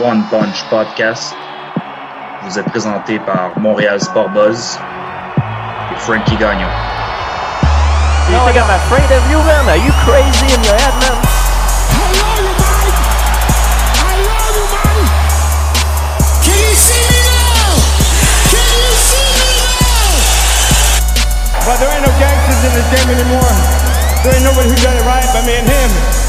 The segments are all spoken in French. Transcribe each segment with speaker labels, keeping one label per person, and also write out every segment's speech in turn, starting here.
Speaker 1: One Punch Podcast vous est présenté par Montréal Sport Buzz et Frankie Gagnon.
Speaker 2: You think I'm afraid of you, man? Are you crazy in your head, man?
Speaker 3: I
Speaker 4: love you, man! I love you, man! Can you see me now? Can you see me now? But there ain't no gangsters in this game anymore. There ain't nobody who done it right but me and him.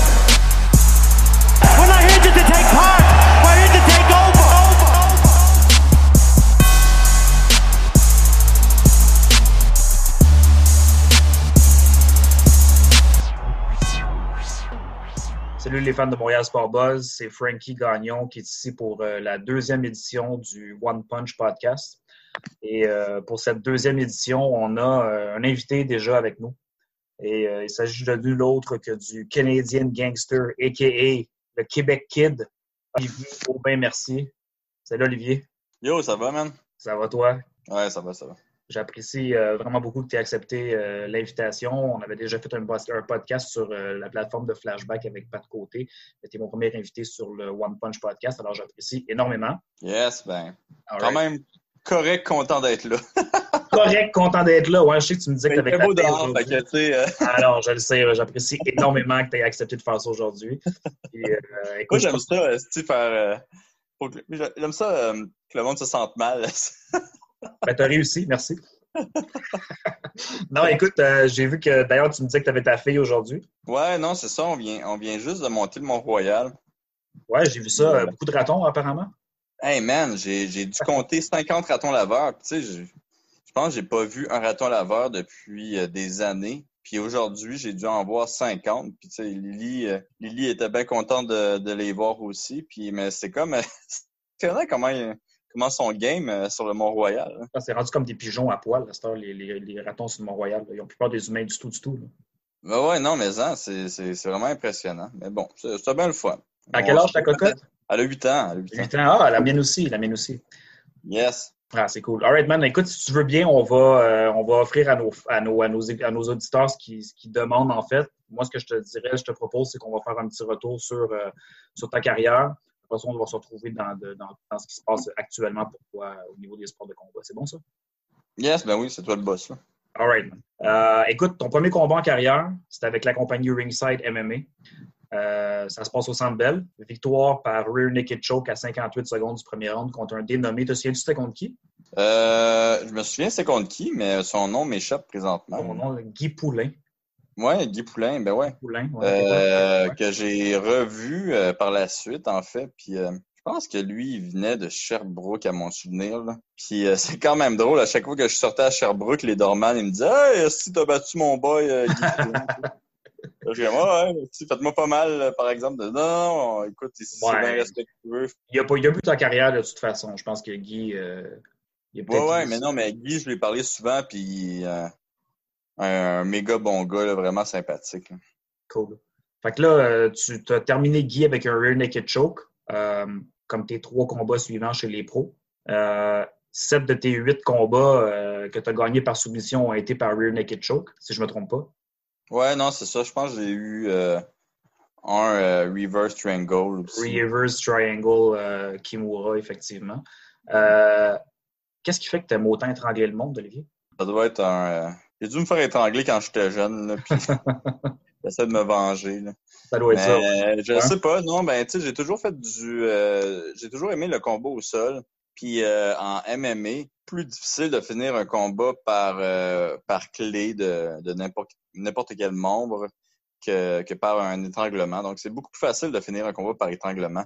Speaker 1: Salut les fans de Montréal Sport Buzz, c'est Frankie Gagnon qui est ici pour euh, la deuxième édition du One Punch Podcast. Et euh, pour cette deuxième édition, on a euh, un invité déjà avec nous. Et il s'agit de nul autre que du Canadian Gangster, a.k.a. le Québec Kid, Olivier Aubin, merci. Salut Olivier,
Speaker 5: Yo, ça va, man?
Speaker 1: ça va toi?
Speaker 5: Ouais, ça va, ça va.
Speaker 1: J'apprécie euh, vraiment beaucoup que tu aies accepté euh, l'invitation. On avait déjà fait un, podcast sur euh, la plateforme de Flashback avec Pat Côté. Tu es mon premier invité sur le One Punch Podcast, alors j'apprécie énormément.
Speaker 5: Yes, ben,
Speaker 1: All
Speaker 5: quand
Speaker 1: right.
Speaker 5: même correct, content d'être là.
Speaker 1: Correct, content d'être là. Ouais, je sais que tu me disais que tu avais
Speaker 5: beau dehors,
Speaker 1: Alors, je le sais, j'apprécie énormément que tu aies accepté de faire ça aujourd'hui.
Speaker 5: Moi, j'aime ça, tu sais, faire... J'aime ça euh, que le monde se sente mal.
Speaker 1: Ben, tu as réussi, merci. non, écoute, euh, j'ai vu que d'ailleurs, tu me disais que tu avais ta fille aujourd'hui.
Speaker 5: ouais, non, c'est ça, on vient, on vient juste de monter le Mont-Royal.
Speaker 1: Ouais, j'ai vu ça. euh, beaucoup de ratons, apparemment.
Speaker 5: Hey, man, j'ai dû compter 50 ratons laveurs. Tu sais, je je pense que j'ai pas vu un raton laveur depuis euh, des années. Puis aujourd'hui, j'ai dû en voir 50. Puis tu sais, Lily, Lily était bien contente de, de les voir aussi. Puis mais c'est comme, c'est comment il- comment son game euh, sur le Mont-Royal. hein.
Speaker 1: Ah, C'est rendu comme des pigeons à poil, à cette heure, les, les- les ratons sur le Mont-Royal. Ils ont plus peur des humains du tout, du tout. là.
Speaker 5: Ben ouais, non, mais hein, c'est vraiment impressionnant. Mais bon, c'est bien le fun.
Speaker 1: À quel âge ta cocotte?
Speaker 5: Elle a 8 ans. Elle a 8 ans.
Speaker 1: 8 ans. Ah, la mienne aussi, la mienne aussi.
Speaker 5: Yes.
Speaker 1: Ah, c'est cool. All right, man. Écoute, si tu veux bien, on va, euh, on va offrir à nos, à, nos, à, nos, à nos auditeurs ce qu'ils ce qu'ils demandent, en fait. Moi, ce que je te dirais, je te propose, c'est qu'on va faire un petit retour sur, euh, sur ta carrière. Après ça, on va se retrouver dans, de- dans, dans ce qui se passe actuellement pour toi au niveau des sports de combat. C'est bon, ça?
Speaker 5: Yes, ben oui, c'est toi le boss. Là.
Speaker 1: All right. Euh, écoute, ton premier combat en carrière, c'était avec la compagnie Ringside MMA. Euh, ça se passe au Centre Bell. Victoire par rear naked choke à 58 secondes du premier round contre un dénommé. Te souviens-tu c'était contre qui?
Speaker 5: Euh, je me souviens c'est contre qui, mais son nom m'échappe présentement.
Speaker 1: Son nom, Guy Poulain.
Speaker 5: Ouais, Guy Poulain, ben ouais.
Speaker 1: Poulain, ouais,
Speaker 5: Euh,
Speaker 1: ouais.
Speaker 5: que j'ai revu euh, par la suite, en fait. Puis euh, je pense que lui, il venait de Sherbrooke, à mon souvenir. Là. Puis euh, c'est quand même drôle, à chaque fois que je sortais à Sherbrooke, les dormants, ils me disaient Hey, si t'as battu mon boy, euh, Guy Poulain. Je dis, ouais, faites-moi pas mal, par exemple. De, non, écoute, ici, c'est
Speaker 1: Ouais.
Speaker 5: bien respectueux.
Speaker 1: Il a, pas, il a plus ta carrière de toute façon. Je pense que Guy. euh, il a
Speaker 5: Ouais, ouais, mais non, mais Guy, je lui ai parlé souvent, puis un, un méga bon gars, là, vraiment sympathique. là.
Speaker 1: Cool. Fait que là, euh, tu as terminé Guy avec un rear naked choke, euh, comme tes trois combats suivants chez les pros. Euh, sept de tes huit combats euh, que tu as gagnés par soumission ont été par rear naked choke, si je me trompe pas.
Speaker 5: Ouais, non, c'est ça. Je pense que j'ai eu euh, un euh, reverse triangle aussi.
Speaker 1: Reverse triangle euh, Kimura, effectivement. Euh, Qu'est-ce qui fait que tu aimes autant étrangler le monde, Olivier?
Speaker 5: Ça doit être un. J'ai dû me faire étrangler quand j'étais jeune, là, puis j'essaie de me venger. Là.
Speaker 1: Ça doit être ça.
Speaker 5: Je sais pas, non, ben tu sais, j'ai toujours fait du. euh, j'ai toujours aimé le combat au sol. Puis euh, en MMA, plus difficile de finir un combat par euh, par clé de, de n'importe n'importe quel membre que, que par un étranglement. Donc c'est beaucoup plus facile de finir un combat par étranglement.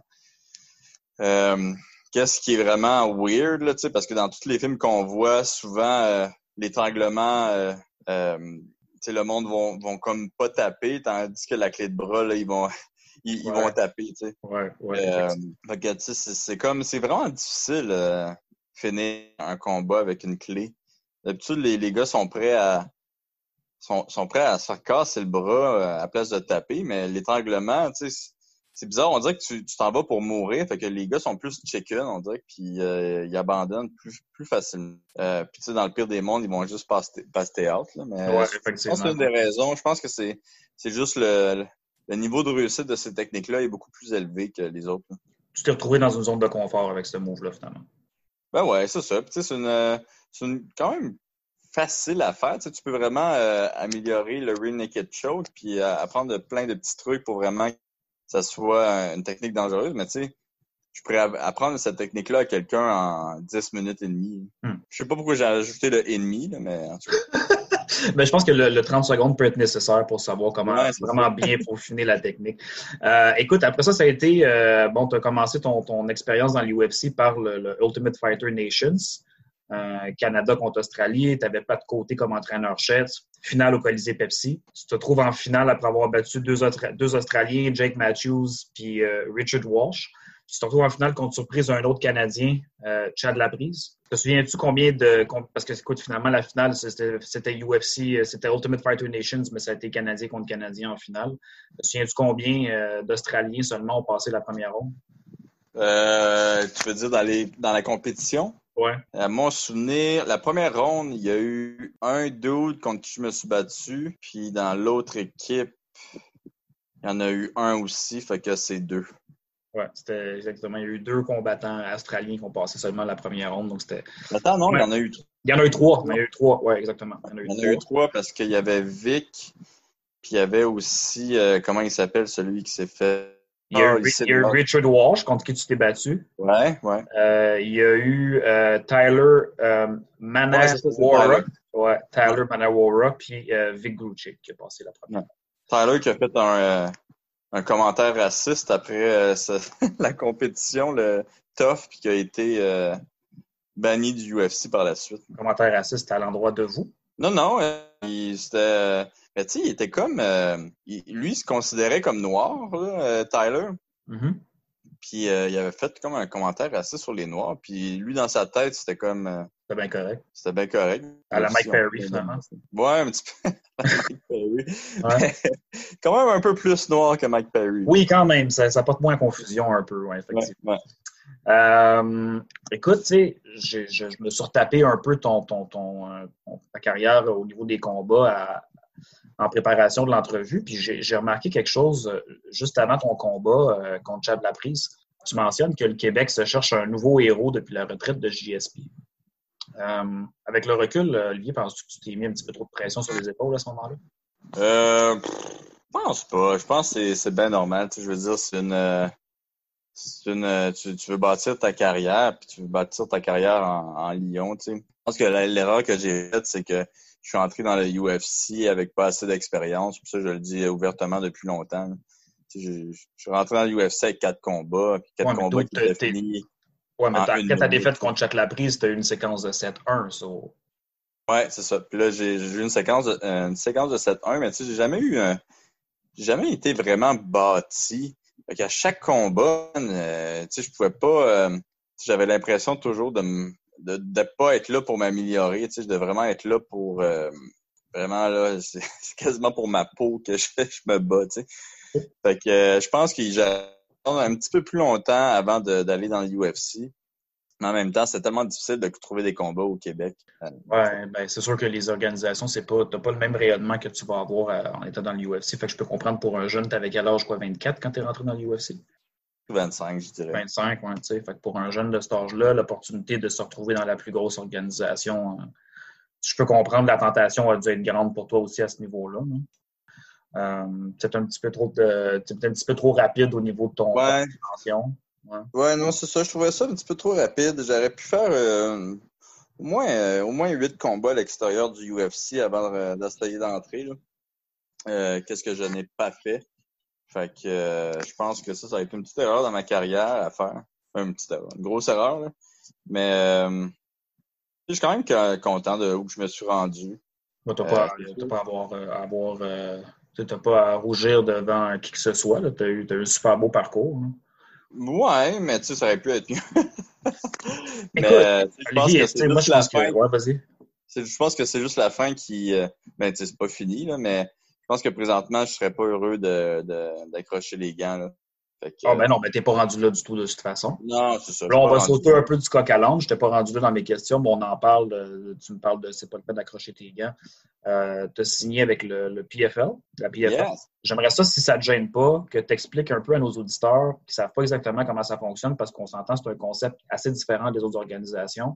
Speaker 5: Qu'est-ce qui est vraiment weird, là, tu sais, parce que dans tous les films qu'on voit, souvent l'étranglement, euh, euh, tu sais, le monde vont, vont comme pas taper, tandis que la clé de bras, là, ils vont ils, vont taper, tu sais.
Speaker 1: Ouais, ouais.
Speaker 5: Euh, fait que, tu sais, c'est c'est comme, c'est vraiment difficile euh, finir un combat avec une clé. D'habitude, les, les gars sont prêts à sont, sont prêts à se faire casser le bras euh, à place de taper, mais l'étranglement, tu sais, c'est- bizarre. On dirait que tu t'en vas pour mourir, fait que les gars sont plus chicken, on dirait, puis euh, ils abandonnent plus plus facilement. Euh, puis tu sais, dans le pire des mondes, ils vont juste passer passer out, là. Mais
Speaker 1: Ouais,
Speaker 5: je pense que une des raisons. Je pense que c'est c'est juste le, le niveau de réussite de ces techniques-là est beaucoup plus élevé que les autres. là.
Speaker 1: Tu t'es retrouvé dans une zone de confort avec ce move-là, finalement.
Speaker 5: Ben ouais, c'est ça. Puis, tu sais, c'est une, euh, c'est une quand même facile à faire. Tu, sais, tu peux vraiment euh, améliorer le rear naked choke puis euh, apprendre plein de petits trucs pour vraiment ça soit une technique dangereuse. Mais tu sais, je pourrais app- apprendre cette technique-là à quelqu'un en 10 minutes et demie.
Speaker 1: Hmm.
Speaker 5: Je sais pas pourquoi j'ai ajouté le ennemi, là, mais en tout cas.
Speaker 1: Ben, je pense que le, le 30 secondes peut être nécessaire pour savoir comment
Speaker 5: Ouais, c'est
Speaker 1: vraiment bien peaufiner la technique. Euh, écoute, après ça, ça a été, euh, bon, tu as commencé ton, ton expérience dans l'UFC par le, le Ultimate Fighter Nations, euh, Canada contre Australie. Tu n'avais pas de côté comme entraîneur-chef. Finale au Colisée Pepsi. Tu te trouves en finale après avoir battu deux, Austra- deux Australiens, Jake Matthews puis euh, Richard Walsh. Tu te retrouves en finale contre surprise un autre Canadien, euh, Chad Laprise. Te souviens-tu combien de. Parce que, écoute, finalement, la finale, c'était UFC, c'était Ultimate Fighter Nations, mais ça a été Canadien contre Canadien en finale. Te souviens-tu combien d'Australiens seulement ont passé la première ronde?
Speaker 5: Tu veux dire dans, dans la compétition?
Speaker 1: Ouais.
Speaker 5: À mon souvenir, la première ronde, il y a eu un dude contre qui je me suis battu. Puis dans l'autre équipe, il y en a eu un aussi, fait que c'est deux.
Speaker 1: Ouais, c'était exactement. Il y a eu deux combattants australiens qui ont passé seulement la première ronde. Donc, c'était.
Speaker 5: Attends, non,
Speaker 1: Ouais.
Speaker 5: il y en a eu trois.
Speaker 1: Il y en a eu trois. Il y en a eu trois. Ouais, exactement. Il y en a eu
Speaker 5: Il y en a eu
Speaker 1: trois.
Speaker 5: trois parce qu'il y avait Vic, puis il y avait aussi, euh, comment il s'appelle, celui qui s'est fait.
Speaker 1: Il y a
Speaker 5: Ah,
Speaker 1: eu,
Speaker 5: il s'est
Speaker 1: il y a eu
Speaker 5: battu.
Speaker 1: Richard Walsh contre qui tu t'es battu.
Speaker 5: Ouais, ouais.
Speaker 1: Euh, il y a eu euh, Tyler euh,
Speaker 5: Ouais,
Speaker 1: Manawara.
Speaker 5: Tyler.
Speaker 1: Ouais, Tyler Manawara, puis euh, Vic Gruchik qui a passé la première.
Speaker 5: Tyler qui a fait un, euh, un commentaire raciste après euh, ce- la compétition, le tough, puis qui a été euh, banni du UFC par la suite.
Speaker 1: Commentaire raciste à l'endroit de vous.
Speaker 5: Non, non, c'était. euh, mais tu sais, il était comme. euh, lui, il se considérait comme noir, là, euh, Tyler.
Speaker 1: Mhm.
Speaker 5: Puis euh, il avait fait comme un commentaire raciste sur les noirs. Puis lui, dans sa tête, c'était comme. euh,
Speaker 1: C'est bien correct.
Speaker 5: c'était bien correct.
Speaker 1: À la Mike Perry, finalement.
Speaker 5: Ouais, un petit peu. Mike Perry.
Speaker 1: Ouais.
Speaker 5: Quand même un peu plus noir que Mike Perry.
Speaker 1: Oui, quand même, ça, ça porte moins à confusion un peu, ouais,
Speaker 5: Ouais,
Speaker 1: effectivement.
Speaker 5: ouais.
Speaker 1: Euh, écoute, je, je- je me suis retapé un peu ton, ton, ton, euh, ta carrière au niveau des combats en préparation de l'entrevue, puis j'ai remarqué quelque chose euh, juste avant ton combat contre Chad Laprise. Tu mentionnes que le Québec se cherche un nouveau héros depuis la retraite de JSP. Avec le recul, Olivier, penses-tu que tu t'es mis un petit peu trop de pression sur les épaules à ce moment-là?
Speaker 5: Euh, je pense pas. Je pense que c'est- c'est bien normal. Tu sais, je veux dire, c'est une. Euh, une tu, tu veux bâtir ta carrière, puis tu veux bâtir ta carrière en, en Lyon. Tu sais. Je pense que l'erreur que j'ai faite, c'est que je suis entré dans le UFC avec pas assez d'expérience. Puis ça, je le dis ouvertement depuis longtemps. Tu sais, Je, je suis rentré dans l'UFC avec quatre combats, puis quatre
Speaker 1: Ouais, mais
Speaker 5: combats qui étaient finis.
Speaker 1: Ouais, mais après ta défaite contre Chad Laprise, tu as eu une séquence de 7-1. so-
Speaker 5: Ouais, c'est ça. Puis là, j'ai j'ai eu une séquence de, euh, une séquence de 7-1, mais tu sais, j'ai jamais eu un. J'ai jamais été vraiment bâti. Fait qu'à chaque combat, euh, tu sais, je pouvais pas. euh, J'avais l'impression toujours de m- de, de pas être là pour m'améliorer. Tu sais, je devais vraiment être là pour euh, vraiment là, c'est quasiment pour ma peau que je, je me bats. Fait que euh, je pense qu'il j'attends un petit peu plus longtemps avant d'aller dans l'UFC. Mais en même temps, c'est tellement difficile de trouver des combats au Québec. Euh,
Speaker 1: Ouais, ben c'est sûr que les organisations, c'est pas, t'as pas le même rayonnement que tu vas avoir euh, en étant dans l'UFC. Fait que je peux comprendre pour un jeune, t'avais quel âge, quoi, 24 quand t'es rentré dans l'UFC?
Speaker 5: 25, je dirais.
Speaker 1: 25, ouais, tu sais. Fait que pour un jeune de cet âge-là, l'opportunité de se retrouver dans la plus grosse organisation, euh, je peux comprendre la tentation a dû être grande pour toi aussi à ce niveau-là. non? Euh, c'est un petit peu trop de, un petit peu trop rapide au niveau de ton
Speaker 5: Ouais.
Speaker 1: attention. Ouais.
Speaker 5: Ouais, non, c'est ça. Je trouvais ça un petit peu trop rapide. J'aurais pu faire euh, au moins euh, au moins huit combats à l'extérieur du UFC avant de- d'essayer d'entrer. là. Euh, Qu'est-ce que je n'ai pas fait. Fait que euh, je pense que ça, ça a été une petite erreur dans ma carrière à faire. Enfin, une petite erreur, une grosse erreur. Là. Mais euh, je suis quand même co- content de où je me suis rendu.
Speaker 1: Moi, t'as pas,
Speaker 5: Euh,
Speaker 1: t'as pas à avoir, à avoir, Tu n'as pas à rougir devant qui que ce soit. Tu as, eu un super beau parcours. Hein.
Speaker 5: Ouais, mais tu sais, ça aurait pu être mieux.
Speaker 1: mais Écoute, je pense que c'est moi, je pense que... Ouais, vas-y.
Speaker 5: Je pense que c'est juste la fin qui... Euh, ben, tu sais, c'est pas fini, là, mais je pense que présentement, je serais pas heureux d'accrocher de, les gants. Là.
Speaker 1: Ah, ben non, mais t'es pas rendu là du tout de toute façon.
Speaker 5: Non, c'est ça.
Speaker 1: Là, on va sauter un peu du coq à l'âne. Je t'ai pas rendu là dans mes questions, mais on en parle. tu me parles de c'est pas le fait d'accrocher tes gants. Euh, tu as signé avec le, PFL, la PFL. J'aimerais ça, si ça ne te gêne pas, que tu expliques un peu à nos auditeurs qui ne savent pas exactement comment ça fonctionne, parce qu'on s'entend, c'est un concept assez différent des autres organisations.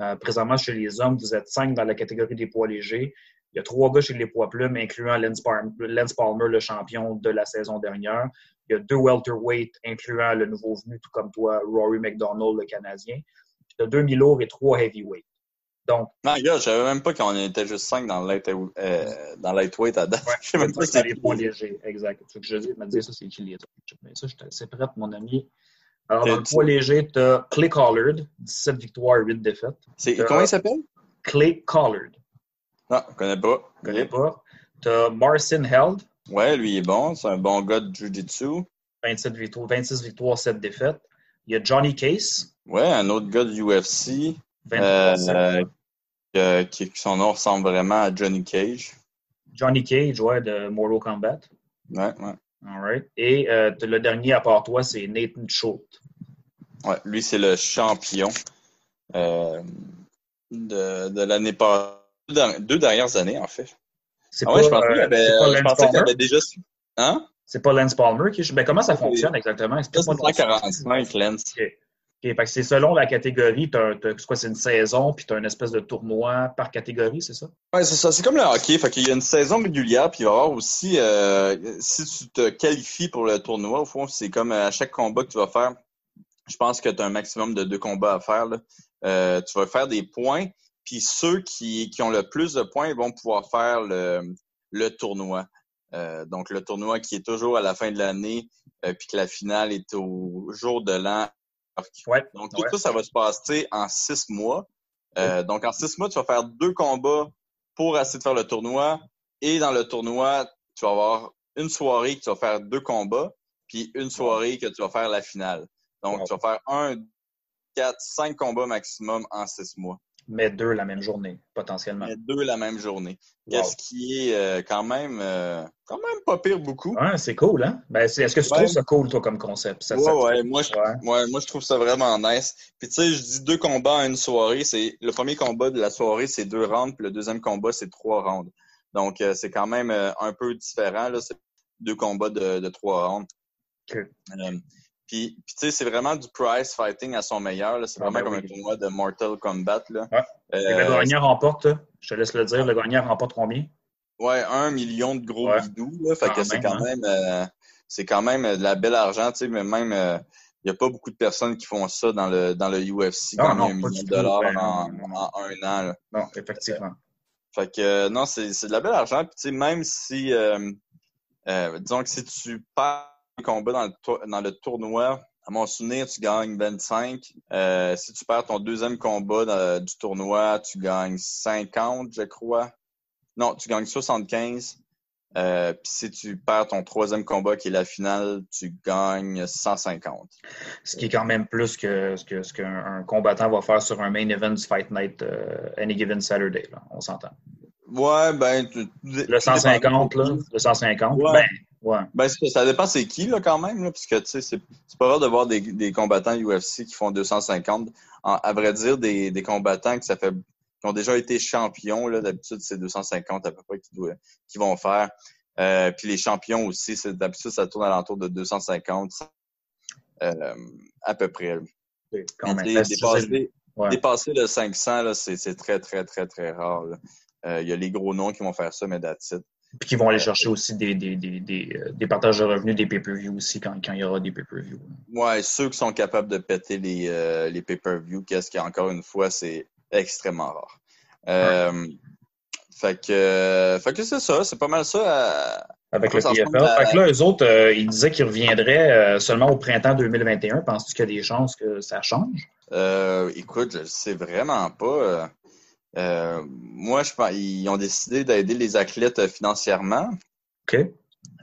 Speaker 1: Euh, présentement, chez les hommes, vous êtes cinq dans la catégorie des poids légers. Il y a trois gars chez les poids plumes, incluant Lance Palmer, le champion de la saison dernière. Il y a deux welterweight, incluant le nouveau venu, tout comme toi, Rory McDonald, le Canadien. Puis tu as deux lourds et trois heavyweight. Donc.
Speaker 5: Non, gars, je savais même pas qu'on était juste cinq dans, light, euh, dans lightweight à date.
Speaker 1: Ouais, je sais même pas si c'était les poids légers. Exact. Ce que je dis, me dire ça, c'est qui les autres. Mais ça, c'est prêt, mon ami. Alors, dans le poids léger, tu as Clay Collard, 17 victoires, 8 défaites.
Speaker 5: Comment il s'appelle?
Speaker 1: Clay Collard.
Speaker 5: Non, je connais pas.
Speaker 1: Je connais pas. Tu as Marcin Held,
Speaker 5: Ouais, lui est bon. C'est un bon gars de Jiu-Jitsu.
Speaker 1: 27 victoires, 26 victoires, 7 défaites. Il y a Johnny Case.
Speaker 5: Ouais, un autre gars de UFC. Euh, euh, qui, son nom ressemble vraiment à Johnny Cage.
Speaker 1: Johnny Cage, ouais, de Mortal Kombat.
Speaker 5: Ouais, ouais.
Speaker 1: All right. Et euh, le dernier à part toi, c'est Nathan Schultz.
Speaker 5: Ouais, lui, c'est le champion de, de l'année passée. Deux dernières années, en fait.
Speaker 1: C'est ah pas, je
Speaker 5: qu'il avait, je pensais qu'il avait déjà. Hein?
Speaker 1: C'est pas Lance Palmer qui. Ben, comment ça fonctionne exactement?
Speaker 5: C'est 145 Lance.
Speaker 1: Okay. que c'est selon la catégorie, c'est une saison, puis tu as une espèce de tournoi par catégorie, c'est ça?
Speaker 5: Oui, c'est ça. C'est comme le hockey. Fait qu'il y a une saison régulière, puis il va y avoir aussi, euh, si tu te qualifies pour le tournoi, au fond, c'est comme euh, à chaque combat que tu vas faire, je pense que tu as un maximum de deux combats à faire. Là. Euh, tu vas faire des points, puis ceux qui, qui, ont le plus de points vont pouvoir faire le, le tournoi. Euh, donc le tournoi qui est toujours à la fin de l'année, euh, puis que la finale est au jour de l'an.
Speaker 1: Ouais,
Speaker 5: donc tout ça, ça va se passer en six mois. Euh, donc en six mois, tu vas faire deux combats pour essayer de faire le tournoi. Et dans le tournoi, tu vas avoir une soirée que tu vas faire deux combats, puis une soirée que tu vas faire la finale. Donc tu vas faire un, quatre, cinq combats maximum en six mois
Speaker 1: mais deux la même journée, potentiellement.
Speaker 5: Mais deux la même journée. Qu'est-ce qui est euh, quand même euh, quand même pas pire beaucoup?
Speaker 1: Ouais, c'est cool, hein? Ben, est-ce que tu trouves ça cool, toi, comme concept?
Speaker 5: Ça, ouais, Moi, je, moi, je trouve ça vraiment nice. Puis, tu sais, je dis deux combats en une soirée. C'est Le premier combat de la soirée, c'est deux rounds, puis le deuxième combat, c'est trois rounds. Donc, euh, c'est quand même un peu différent. Là. Deux combats de, de trois rounds. Puis, tu sais, c'est vraiment du prize fighting à son meilleur. C'est ah, vraiment ben comme un tournoi de Mortal Kombat. Là.
Speaker 1: Euh, le gagnant remporte, je te laisse le dire, le gagnant remporte combien?
Speaker 5: Ouais, un million de gros bidous. Là, fait que c'est quand hein. même euh, c'est quand même de la belle argent, tu sais, mais même euh, il n'y a pas beaucoup de personnes qui font ça dans le dans le UFC,
Speaker 1: non, non,
Speaker 5: un million de dollars ben, en, un an.
Speaker 1: Non, effectivement.
Speaker 5: Fait que non, c'est de la belle argent. Puis tu sais, même si disons que si tu perds combats dans le, dans le tournoi, à mon souvenir, tu gagnes 25. Euh, si tu perds ton deuxième combat du tournoi, tu gagnes 50, je crois. Non, tu gagnes 75. Euh, Puis si tu perds ton troisième combat, qui est la finale, tu gagnes 150.
Speaker 1: Ce qui est quand même plus que ce qu'un ce qu'un combattant va faire sur un main event du Fight Night euh, Any Given Saturday. Là. On s'entend.
Speaker 5: Ouais, ben.
Speaker 1: le 150, là. Le 150. Ben, Ouais.
Speaker 5: Ben, ça dépend c'est qui, là, quand même, là, parce que, tu sais, c'est pas rare de voir des, des, combattants UFC qui font 250. à vrai dire, des, des combattants qui, ça fait, qui ont déjà été champions, là, d'habitude, c'est 250 à peu près qu'ils vont faire. Euh, puis les champions aussi, d'habitude, ça tourne à l'entour de 250 euh, à peu près. Quand même. Dépasser, dépasser, le 500, c'est très, très, très, très rare. Euh, il y a les gros noms qui vont faire ça, mais d'attitude.
Speaker 1: Puis qui vont aller chercher aussi des, des, des, des, euh, des partages de revenus des pay-per-view aussi quand, quand il y aura des pay-per-view.
Speaker 5: Ouais, ceux qui sont capables de péter les, euh, les pay-per-view, qu'est-ce qui, encore une fois, c'est extrêmement rare. Euh, fait que, fait que c'est ça, c'est pas mal ça.
Speaker 1: Avec le PFL. Fait que là, eux autres, ils disaient qu'ils reviendraient seulement au printemps 2021. Penses-tu qu'il y a des chances que ça change?
Speaker 5: écoute, je sais vraiment pas. Euh, moi, je pense ils ont décidé d'aider les athlètes financièrement.
Speaker 1: OK.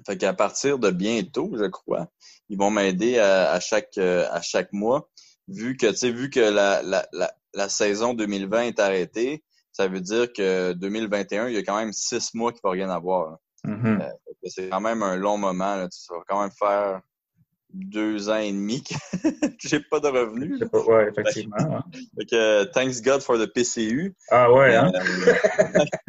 Speaker 5: Fait qu'à partir de bientôt, je crois, ils vont m'aider à, à, chaque euh, à chaque mois. Vu que, tu sais, vu que la, la, la, la, saison 2020 est arrêtée, ça veut dire que 2021, il y a quand même six mois qu'il va rien avoir. Euh, c'est quand même un long moment. Là. Ça va quand même faire deux ans et demi que j'ai pas de revenus.
Speaker 1: Pas, ouais, effectivement. Hein.
Speaker 5: Fait que, thanks God for the PCU.
Speaker 1: Ah ouais, hein?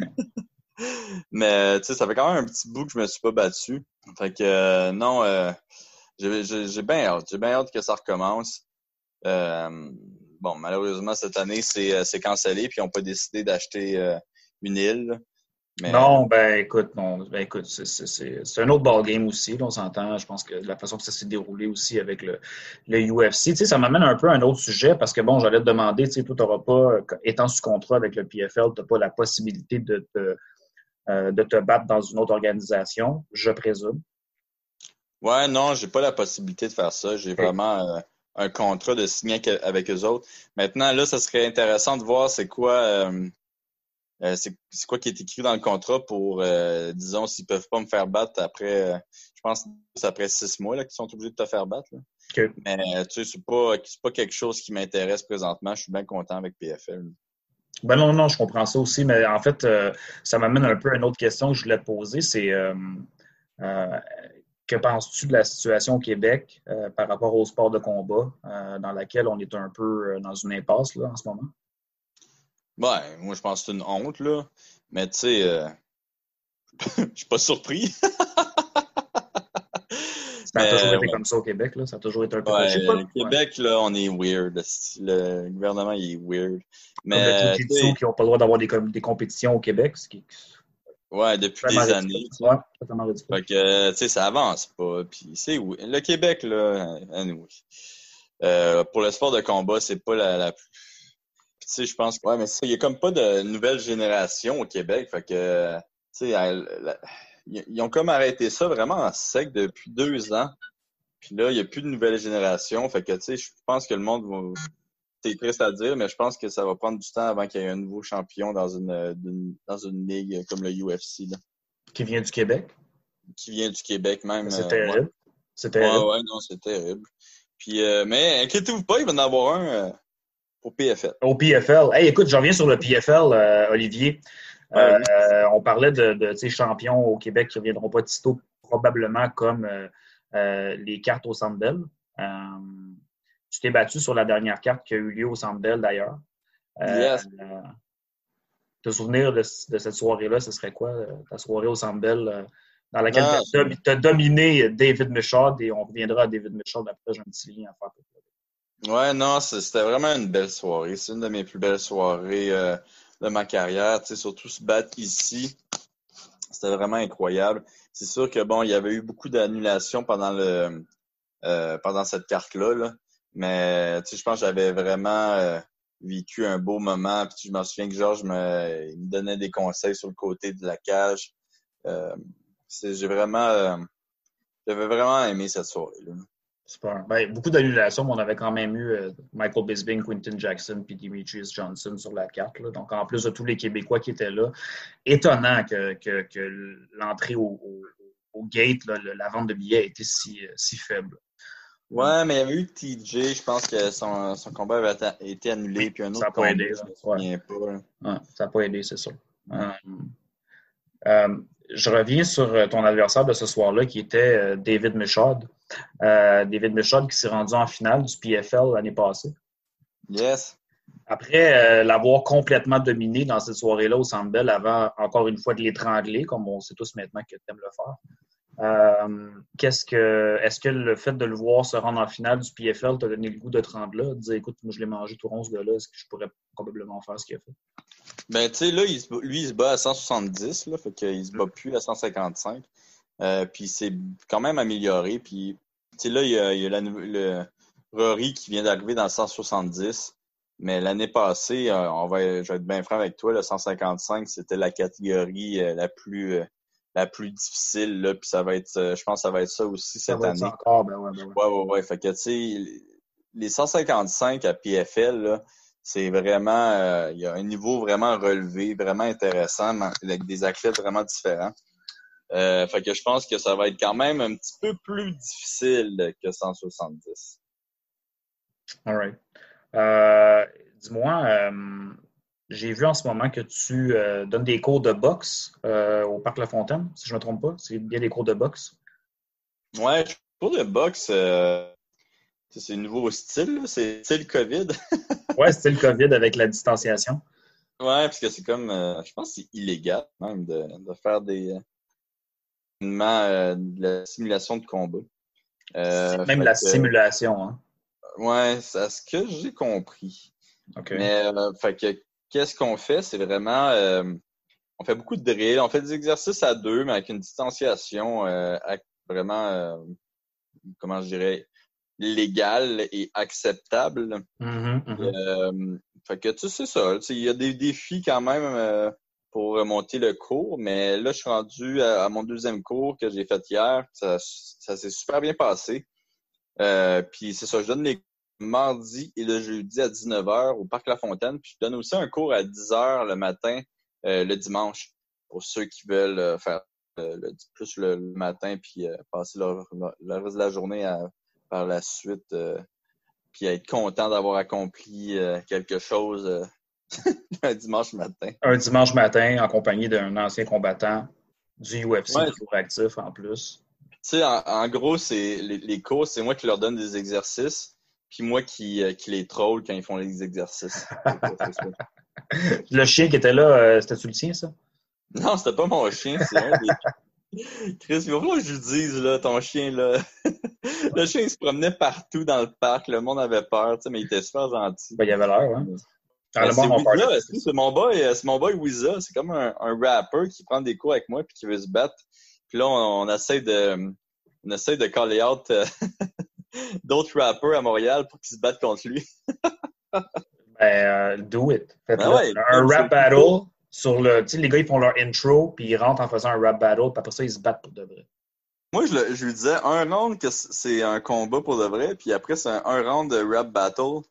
Speaker 5: Mais tu sais, ça fait quand même un petit bout que je me suis pas battu. Fait que euh, non, euh, j'ai bien hâte. J'ai bien hâte que ça recommence. Euh, bon, malheureusement, cette année, c'est cancellé, puis ils n'ont pas décidé d'acheter une île.
Speaker 1: Non, ben écoute, non, ben écoute, c'est un autre ballgame aussi, là, on s'entend. Je pense que la façon que ça s'est déroulé aussi avec le, le UFC, tu sais, ça m'amène un peu à un autre sujet parce que bon, j'allais te demander, tu sais, toi, tu n'auras pas, étant sous contrat avec le PFL, tu n'as pas la possibilité de te, euh, de te battre dans une autre organisation, je présume.
Speaker 5: Ouais, non, j'ai pas la possibilité de faire ça. J'ai vraiment euh, un contrat de signer avec eux autres. Maintenant, là, ça serait intéressant de voir c'est quoi euh, euh, c'est quoi qui est écrit dans le contrat pour, euh, disons, s'ils peuvent pas me faire battre après, euh, je pense c'est après six mois là qu'ils sont obligés de te faire battre. Mais tu sais, c'est pas, pas quelque chose qui m'intéresse présentement. Je suis bien content avec PFL.
Speaker 1: Ben non, non, je comprends ça aussi, mais en fait, ça m'amène un peu à une autre question que je voulais te poser, c'est que penses-tu de la situation au Québec par rapport au sport de combat, dans laquelle on est un peu dans une impasse là, en ce moment?
Speaker 5: Ben, moi, je pense que c'est une honte, là. Mais tu sais, euh... je suis pas surpris.
Speaker 1: ça a toujours été comme ça au Québec, là. Ça a toujours été un peu...
Speaker 5: Ouais, le Québec, là, on est weird. Le gouvernement, il est weird.
Speaker 1: Mais, comme les qui n'ont pas le droit d'avoir des, des, compétitions au Québec, ce qui
Speaker 5: Ouais, depuis des années.
Speaker 1: Ouais, totalement ridicule.
Speaker 5: Fait que, tu sais, ça avance pas. Puis, c'est le Québec, là, anyway. Euh, pour le sport de combat, c'est pas la, la plus tu sais, je pense que, ouais, mais il y a comme pas de nouvelle génération au Québec. Fait que, tu sais, ils ont comme arrêté ça vraiment en sec depuis deux ans. Puis là, il n'y a plus de nouvelle génération. Fait que, tu sais, je pense que le monde va. C'est triste à dire, mais je pense que ça va prendre du temps avant qu'il y ait un nouveau champion dans une, dans une ligue comme le UFC. Là.
Speaker 1: Qui vient du Québec?
Speaker 5: Qui vient du Québec même.
Speaker 1: C'est euh, terrible.
Speaker 5: Ouais.
Speaker 1: C'est terrible.
Speaker 5: Ouais, ouais, non, c'est terrible. Puis, euh, mais inquiétez-vous pas, il va en avoir un. Euh, au PFL.
Speaker 1: Au PFL. Hey, écoute, je reviens sur le PFL, euh, Olivier. Euh, on parlait de, de champions au Québec qui ne reviendront pas tôt, probablement comme euh, les cartes au Centre Bell. tu t'es battu sur la dernière carte qui a eu lieu au Centre Bell, d'ailleurs.
Speaker 5: yes.
Speaker 1: te souvenir de, de cette soirée-là, ce serait quoi, ta soirée au Centre Bell, dans laquelle ah, tu as, dominé David Michaud, et on reviendra à David Michaud après, j'ai un petit lien à faire.
Speaker 5: Ouais, non, c'était vraiment une belle soirée. C'est une de mes plus belles soirées euh, de ma carrière. Tu surtout se battre ici, c'était vraiment incroyable. C'est sûr que bon, il y avait eu beaucoup d'annulations pendant le euh, pendant cette carte-là, là. mais tu je pense que j'avais vraiment euh, vécu un beau moment. Puis je me souviens que Georges me, me donnait des conseils sur le côté de la cage. j'ai vraiment j'avais vraiment aimé cette soirée-là.
Speaker 1: Ben, beaucoup d'annulations, mais on avait quand même eu euh, Michael Bisbing, Quinton Jackson puis Demetrius Johnson sur la carte. Donc, en plus de tous les Québécois qui étaient là, étonnant que, que, l'entrée au, au, gate, la vente de billets, ait si, euh, si faible.
Speaker 5: Ouais, mais il y avait eu TJ, je pense que son, son combat avait été annulé. puis un autre ça n'a pas aidé.
Speaker 1: ça n'a pas aidé, c'est sûr. Euh, je reviens sur ton adversaire de ce soir-là, qui était David Michaud. Euh, David Michaud qui s'est rendu en finale du PFL l'année passée.
Speaker 5: Yes.
Speaker 1: Après euh, l'avoir complètement dominé dans cette soirée-là au Centre Bell avant encore une fois de l'étrangler, comme on sait tous maintenant que tu aimes le faire. Euh, qu'est-ce que est-ce que le fait de le voir se rendre en finale du PFL t'a donné le goût de te rendre là, de dire écoute, moi je l'ai mangé tout rond ce gars-là, est-ce que je pourrais probablement faire ce qu'il a fait?
Speaker 5: Ben tu sais, là, lui, il se bat à 170, là, fait qu'il se bat plus à 155. Euh, puis c'est quand même amélioré. Puis là, il y a, il y a la, le Rory qui vient d'arriver dans le 170. Mais l'année passée, euh, on va, je vais être bien franc avec toi, le 155, c'était la catégorie euh, la plus la plus difficile. Là, puis ça va être, je pense que ça va être ça aussi cette année.
Speaker 1: Encore, ben ouais, ben
Speaker 5: ouais. ouais, ouais, Fait que tu sais, les 155 à PFL, c'est vraiment, il y a un niveau vraiment relevé, vraiment intéressant, avec des athlètes vraiment différents. Euh, fait que je pense que ça va être quand même un petit peu plus difficile que 170.
Speaker 1: All right. Euh, Dis-moi, euh, j'ai vu en ce moment que tu donnes des cours de boxe au Parc La Fontaine, si je ne me trompe pas. C'est bien des cours de boxe?
Speaker 5: Ouais, cours de boxe, c'est un nouveau style, c'est style COVID.
Speaker 1: ouais, style COVID avec la distanciation.
Speaker 5: Ouais, parce que c'est comme, je pense que c'est illégal même de, de faire des de la simulation de combat.
Speaker 1: Euh, même la que, simulation, hein?
Speaker 5: Ouais, c'est ce que j'ai compris.
Speaker 1: Okay.
Speaker 5: Mais euh, fait que qu'est-ce qu'on fait? C'est vraiment euh, on fait beaucoup de drills, on fait des exercices à deux, mais avec une distanciation euh, vraiment comment je dirais légale et acceptable.
Speaker 1: Mm -hmm, mm -hmm.
Speaker 5: fait que tu sais ça, il y a des défis quand même pour remonter le cours, mais là, je suis rendu à, à mon deuxième cours que j'ai fait hier. Ça, ça s'est super bien passé. Euh, puis c'est ça, je donne les mardi et le jeudi à 19h au Parc La Fontaine. Puis je donne aussi un cours à 10h le matin, euh, le dimanche, pour ceux qui veulent euh, faire le, plus le, matin puis passer leur, le reste de la journée à, par la suite. puis être content d'avoir accompli quelque chose un dimanche matin.
Speaker 1: Un dimanche matin en compagnie d'un ancien combattant du UFC
Speaker 5: Ouais.
Speaker 1: toujours actif en plus.
Speaker 5: Tu sais, en, en gros, c'est les, les cours, c'est moi qui leur donne des exercices, puis moi qui, euh, qui les troll quand ils font les exercices.
Speaker 1: Le chien qui était là, euh, c'était-tu le tien, ça?
Speaker 5: non, c'était pas mon chien, c'est un des. Chris, falloir que je lui dise, là, ton chien, là. le chien, il se promenait partout dans le parc, le monde avait peur, tu sais, mais il était super gentil.
Speaker 1: Ben, il y avait l'air, hein? Ah, le
Speaker 5: Ben, c'est
Speaker 1: monde
Speaker 5: mon boy, euh, c'est mon boy Wiza. C'est comme un, un rapper qui prend des cours avec moi puis qui veut se battre. Puis là, on, on essaie de, on essaie de caller out euh, d'autres rappers à Montréal pour qu'ils se battent contre lui.
Speaker 1: Ben, euh, do it. Faites-le.
Speaker 5: Ouais,
Speaker 1: un rap battle sur le. Tu sais, les gars, ils font leur intro, puis ils rentrent en faisant un rap battle, puis après ça, ils se battent pour de vrai.
Speaker 5: Moi, je, le- je lui disais un round que c'est un combat pour de vrai, puis après c'est un, un round de rap battle,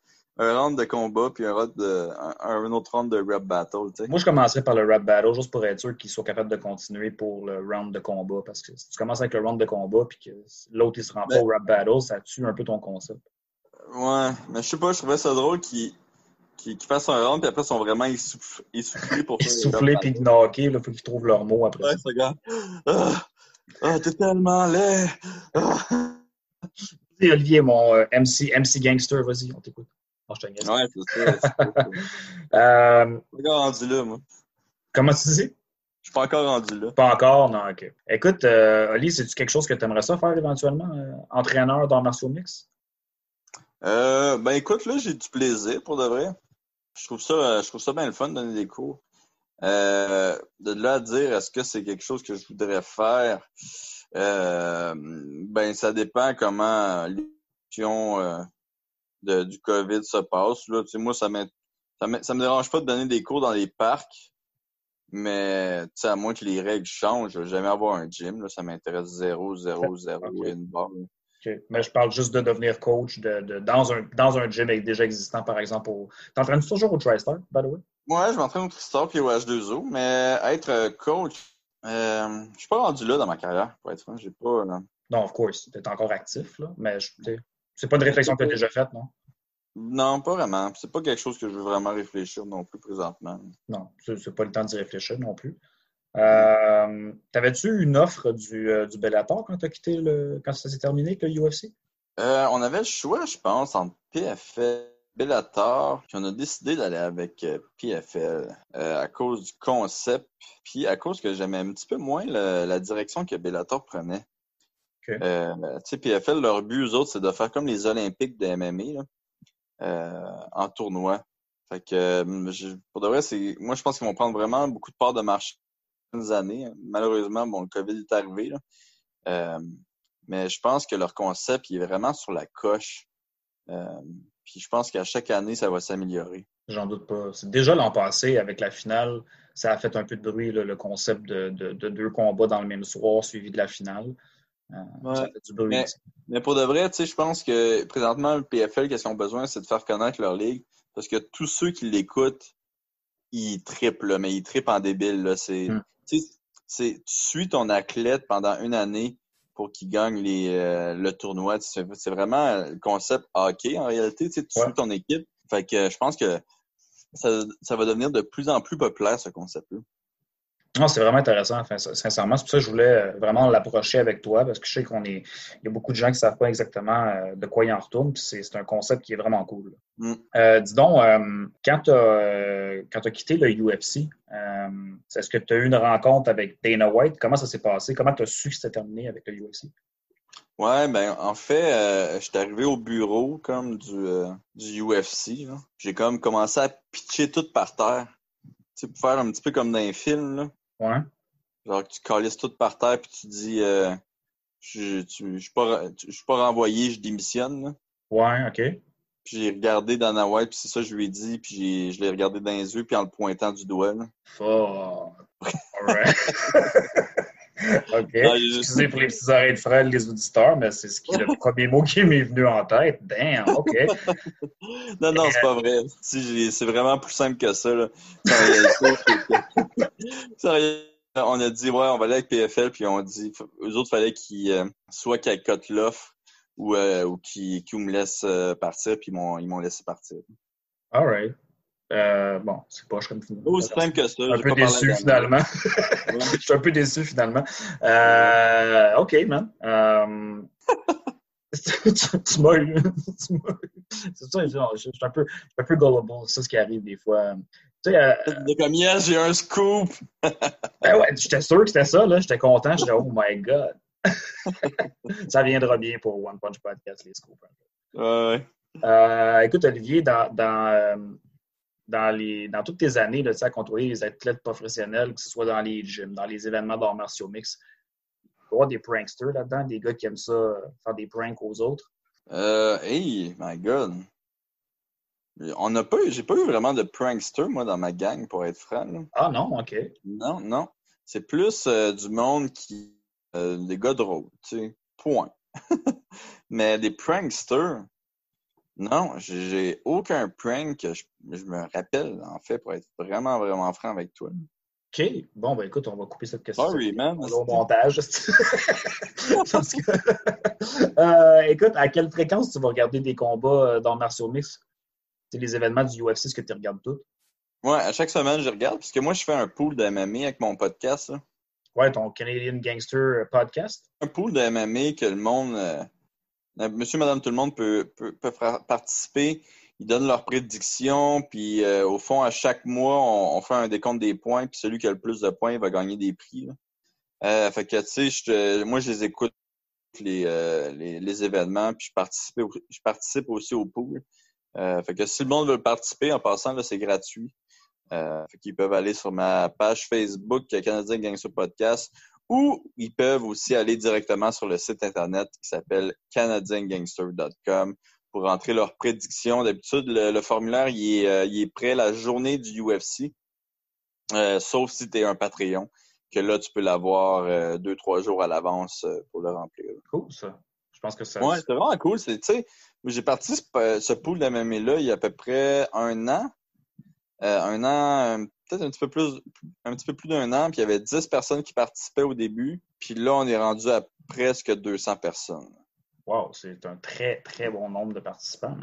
Speaker 5: un round de combat, puis un, round de, un, un autre round de rap battle. Tu sais.
Speaker 1: Moi, je commencerais par le rap battle, juste pour être sûr qu'ils soient capables de continuer pour le round de combat. Parce que si tu commences avec le round de combat, puis que l'autre, il se rend pas
Speaker 5: Ben-
Speaker 1: au rap battle, ça tue un peu ton concept.
Speaker 5: Ouais, mais je sais pas, je trouvais ça drôle qu'ils fassent un round, puis après ils sont vraiment essouff- essoufflés pour faire rap
Speaker 1: puis knocker, il faut qu'ils trouvent leurs mots après
Speaker 5: Ouais,
Speaker 1: ça.
Speaker 5: gars. Ah, ah, t'es tellement laid. Ah.
Speaker 1: Olivier, mon euh, MC, MC Gangster, vas-y, on t'écoute. Non, je te niaise.
Speaker 5: Ouais, c'est ça. c'est ça. Je suis pas encore rendu là, moi.
Speaker 1: comment tu dis?
Speaker 5: Je suis pas encore rendu là.
Speaker 1: Pas encore? Non, OK. Écoute, euh, Oli, c'est-tu quelque chose que tu aimerais ça faire éventuellement? euh, entraîneur dans Martial Mix?
Speaker 5: Euh, ben écoute, là, j'ai du plaisir pour de vrai. Je trouve ça, je trouve ça bien le fun de donner des cours. Euh, de là à dire est-ce que c'est quelque chose que je voudrais faire, euh, ben ça dépend comment l'évolution euh, de- du COVID se passe. Là, tu sais, moi, ça m'int- ça me dérange pas de donner des cours dans les parcs, mais tu sais, à moins que les règles changent, je vais jamais avoir un gym. Là, ça m'intéresse zéro, zéro, zéro
Speaker 1: Ok.
Speaker 5: et une barre.
Speaker 1: Mais je parle juste de devenir coach de, de- dans, un, dans un gym déjà existant, par exemple. Au... T'entraînes toujours au TriStar, by the way?
Speaker 5: Ouais, je m'entraîne au Tristar puis au H2O, mais être euh, coach, euh, je suis pas rendu là dans ma carrière, pour être franc. J'ai pas. euh,
Speaker 1: Non, of course. T'es encore actif, là. Mais je- c'est pas une réflexion que tu as déjà faite, non?
Speaker 5: Non, pas vraiment. C'est pas quelque chose que je veux vraiment réfléchir non plus présentement.
Speaker 1: Non, c'est pas le temps d'y réfléchir non plus. Euh, T'avais-tu une offre du, euh, du Bellator quand t'as quitté le. quand ça s'est terminé avec le UFC?
Speaker 5: Euh, on avait le choix, je pense, entre PFL, Bellator, puis on a décidé d'aller avec PFL euh, à cause du concept, puis à cause que j'aimais un petit peu moins le- la direction que Bellator prenait.
Speaker 1: Ok.
Speaker 5: Euh, PFL, leur but, eux autres, c'est de faire comme les Olympiques de MMA là, euh, en tournoi. Fait que, euh, je- pour de vrai, c'est, moi, je pense qu'ils vont prendre vraiment beaucoup de parts de marché dans les années. Malheureusement, bon, le COVID est arrivé, là. Mais je pense que leur concept, il est vraiment sur la coche. Puis je pense qu'à chaque année, ça va s'améliorer.
Speaker 1: J'en doute pas. C'est déjà l'an passé, avec la finale, ça a fait un peu de bruit, là, le concept de, de- de deux combats dans le même soir suivi de la finale.
Speaker 5: Ouais.
Speaker 1: Ça a fait du bruit.
Speaker 5: Mais- Mais pour de vrai, tu sais, je pense que présentement, le PFL, qu'est-ce qu'ils ont besoin, c'est de faire connaître leur ligue. Parce que tous ceux qui l'écoutent, ils triplent, là, mais ils triplent en débile. Là. C'est,
Speaker 1: Hmm.
Speaker 5: tu sais, c'est tu suis ton athlète pendant une année pour qu'il gagne les, euh, le tournoi. C'est c'est vraiment le concept hockey en réalité. Tu, sais, tu
Speaker 1: Ouais.
Speaker 5: suis ton équipe. Fait que je pense que ça, ça va devenir de plus en plus populaire, ce concept-là.
Speaker 1: Non, c'est vraiment intéressant, enfin, sin- sincèrement. C'est pour ça que je voulais euh, vraiment l'approcher avec toi, parce que je sais qu'on est. Il y a beaucoup de gens qui ne savent pas exactement euh, de quoi il en retourne, puis c'est un concept qui est vraiment cool.
Speaker 5: Mm.
Speaker 1: Euh, dis donc, euh, quand tu as, quitté le UFC, euh, est-ce que tu as eu une rencontre avec Dana White? Comment ça s'est passé? Comment tu as su que c'était terminé avec le UFC?
Speaker 5: Ouais, ben en fait, euh, j'étais arrivé au bureau comme du, euh, du UFC. J'ai comme commencé à pitcher tout par terre. Tu sais, pour faire un petit peu comme dans un film, là.
Speaker 1: Ouais.
Speaker 5: Genre que tu calisses tout par terre puis tu dis euh, je, tu- je suis pas, je suis pas renvoyé, je démissionne. là.
Speaker 1: Ouais, OK.
Speaker 5: Puis j'ai regardé Dana White, puis c'est ça que je lui ai dit, puis je l'ai regardé dans les yeux, puis en le pointant du doigt. là.
Speaker 1: Fuck. Alright. OK.
Speaker 5: Ah,
Speaker 1: Excusez pour les petites oreilles de frêle, les auditeurs, mais c'est ce qui est le premier mot qui m'est venu en tête. Damn, OK.
Speaker 5: Non, non, c'est pas vrai. C'est vraiment plus simple que ça. Là. On a dit, ouais, on va aller avec PFL, puis on dit, eux autres, fallait qu'ils, euh, soit qu'ils cotent l'offre ou, euh, ou qu'ils me laissent euh, partir, puis ils m'ont, ils m'ont laissé partir.
Speaker 1: All right. Euh, bon, c'est pas comme
Speaker 5: Aussi simple que ça.
Speaker 1: un peu déçu finalement. Je suis un peu déçu finalement. Euh, OK, man. Euh, tu tu m'as eu. C'est ça, genre, je, je suis un peu, un peu gullible. C'est ce qui arrive des fois. Tu sais, euh,
Speaker 5: comme, yes, j'ai un scoop!
Speaker 1: ben ouais, j'étais sûr que c'était ça, là. J'étais content. J'étais, oh my God. ça viendra bien pour One Punch Podcast, les scoops.
Speaker 5: Ouais.
Speaker 1: Euh, écoute, Olivier, dans, dans, dans, les, dans toutes tes années là, tu sais, à côtoyer les athlètes professionnels, que ce soit dans les gyms, dans les événements d'arts martiaux mix, il y des pranksters là-dedans, des gars qui aiment ça, euh, faire des pranks aux autres?
Speaker 5: Euh, hey, my God. On n'a pas eu, j'ai pas eu vraiment de prankster, moi, dans ma gang, pour être franc. là.
Speaker 1: Ah non, OK.
Speaker 5: Non, non. C'est plus euh, du monde qui. euh, des gars drôles, tu sais. Point. Mais des pranksters, non, j'ai aucun prank que je, je me rappelle, en fait, pour être vraiment, vraiment franc avec toi.
Speaker 1: OK. Bon, ben écoute, on va couper cette question.
Speaker 5: Sorry, man.
Speaker 1: Au montage. Parce que- Euh, écoute, à quelle fréquence tu vas regarder des combats euh, dans martiaux mix? C'est les événements du UFC, est-ce que tu regardes tout?
Speaker 5: Ouais, à chaque semaine, je regarde, puisque moi, je fais un pool de MMA avec mon podcast. là.
Speaker 1: Ouais, ton Canadian Gangster podcast?
Speaker 5: un pool de MMA que le monde, euh, euh, monsieur, madame, tout le monde peut, peut, peut participer. Ils donnent leurs prédictions, puis euh, au fond, à chaque mois, on, on fait un décompte des points, puis celui qui a le plus de points va gagner des prix. Euh, fait que, tu sais, moi, je les écoute, les, euh, les, les événements, puis je participe, je participe aussi au pool. Euh, fait que si le monde veut participer, en passant, c'est gratuit. Euh, fait qu'ils peuvent aller sur ma page Facebook Canadien Gangster Podcast ou ils peuvent aussi aller directement sur le site internet qui s'appelle canadiengangster.com pour rentrer leurs prédictions. D'habitude, le, le formulaire il est, euh, il est prêt la journée du UFC, euh, sauf si tu es un Patreon, que là, tu peux l'avoir euh, deux, trois jours à l'avance euh, pour le remplir.
Speaker 1: Cool, ça. Je pense que ça.
Speaker 5: Ouais, c'est vraiment cool. C'est, tu sais, j'ai parti ce, ce pool d'MMA-là il y a à peu près un an. Euh, un an, euh, peut-être un petit peu plus un petit peu plus d'un an, puis il y avait 10 personnes qui participaient au début. Puis là, on est rendu à presque 200 personnes.
Speaker 1: Wow, c'est un très, très bon nombre de participants.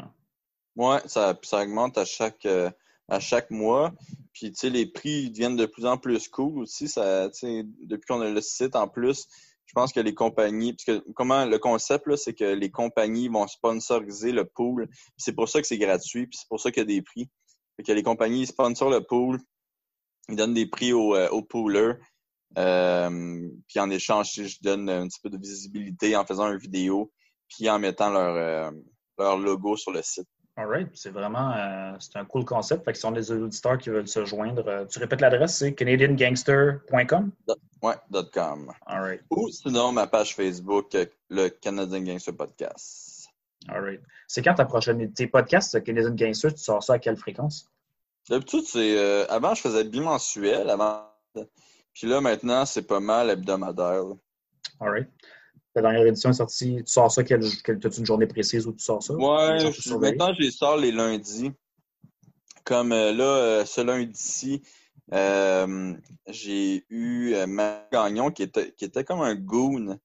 Speaker 5: Ouais, ça, ça augmente à chaque euh, à chaque mois. Puis tu sais, les prix deviennent de plus en plus cool aussi. Ça, depuis qu'on a le site en plus, je pense que les compagnies, parce que comment le concept c'est que les compagnies vont sponsoriser le pool. C'est pour ça que c'est gratuit, puis c'est pour ça qu'il y a des prix. Fait que les compagnies sponsorent le pool, ils donnent des prix aux, euh, aux poolers. Euh, puis en échange, je donne un petit peu de visibilité en faisant une vidéo, puis en mettant leur, euh, leur logo sur le site.
Speaker 1: All right, c'est vraiment euh, c'est un cool concept. Fait que si on a des auditeurs qui veulent se joindre, tu répètes l'adresse, c'est canadiangangster.com.
Speaker 5: Ouais, .com.
Speaker 1: All right,
Speaker 5: Ou sinon, ma page Facebook, le Canadien Gangster Podcast.
Speaker 1: all right. C'est quand ta prochaine. Tes podcasts, Canadian Gangster, tu sors ça à quelle fréquence?
Speaker 5: D'habitude, c'est. euh, avant, je faisais bimensuel. Avant. Puis là, maintenant, c'est pas mal hebdomadaire.
Speaker 1: All right. Ta dernière édition est sortie, tu sors ça, quelle, quelle, as-tu une journée précise où tu sors ça?
Speaker 5: Ouais, je- maintenant, je les sors les lundis. Comme euh, là, euh, ce lundi-ci, j'ai eu Matt Gagnon qui était, qui était comme un goon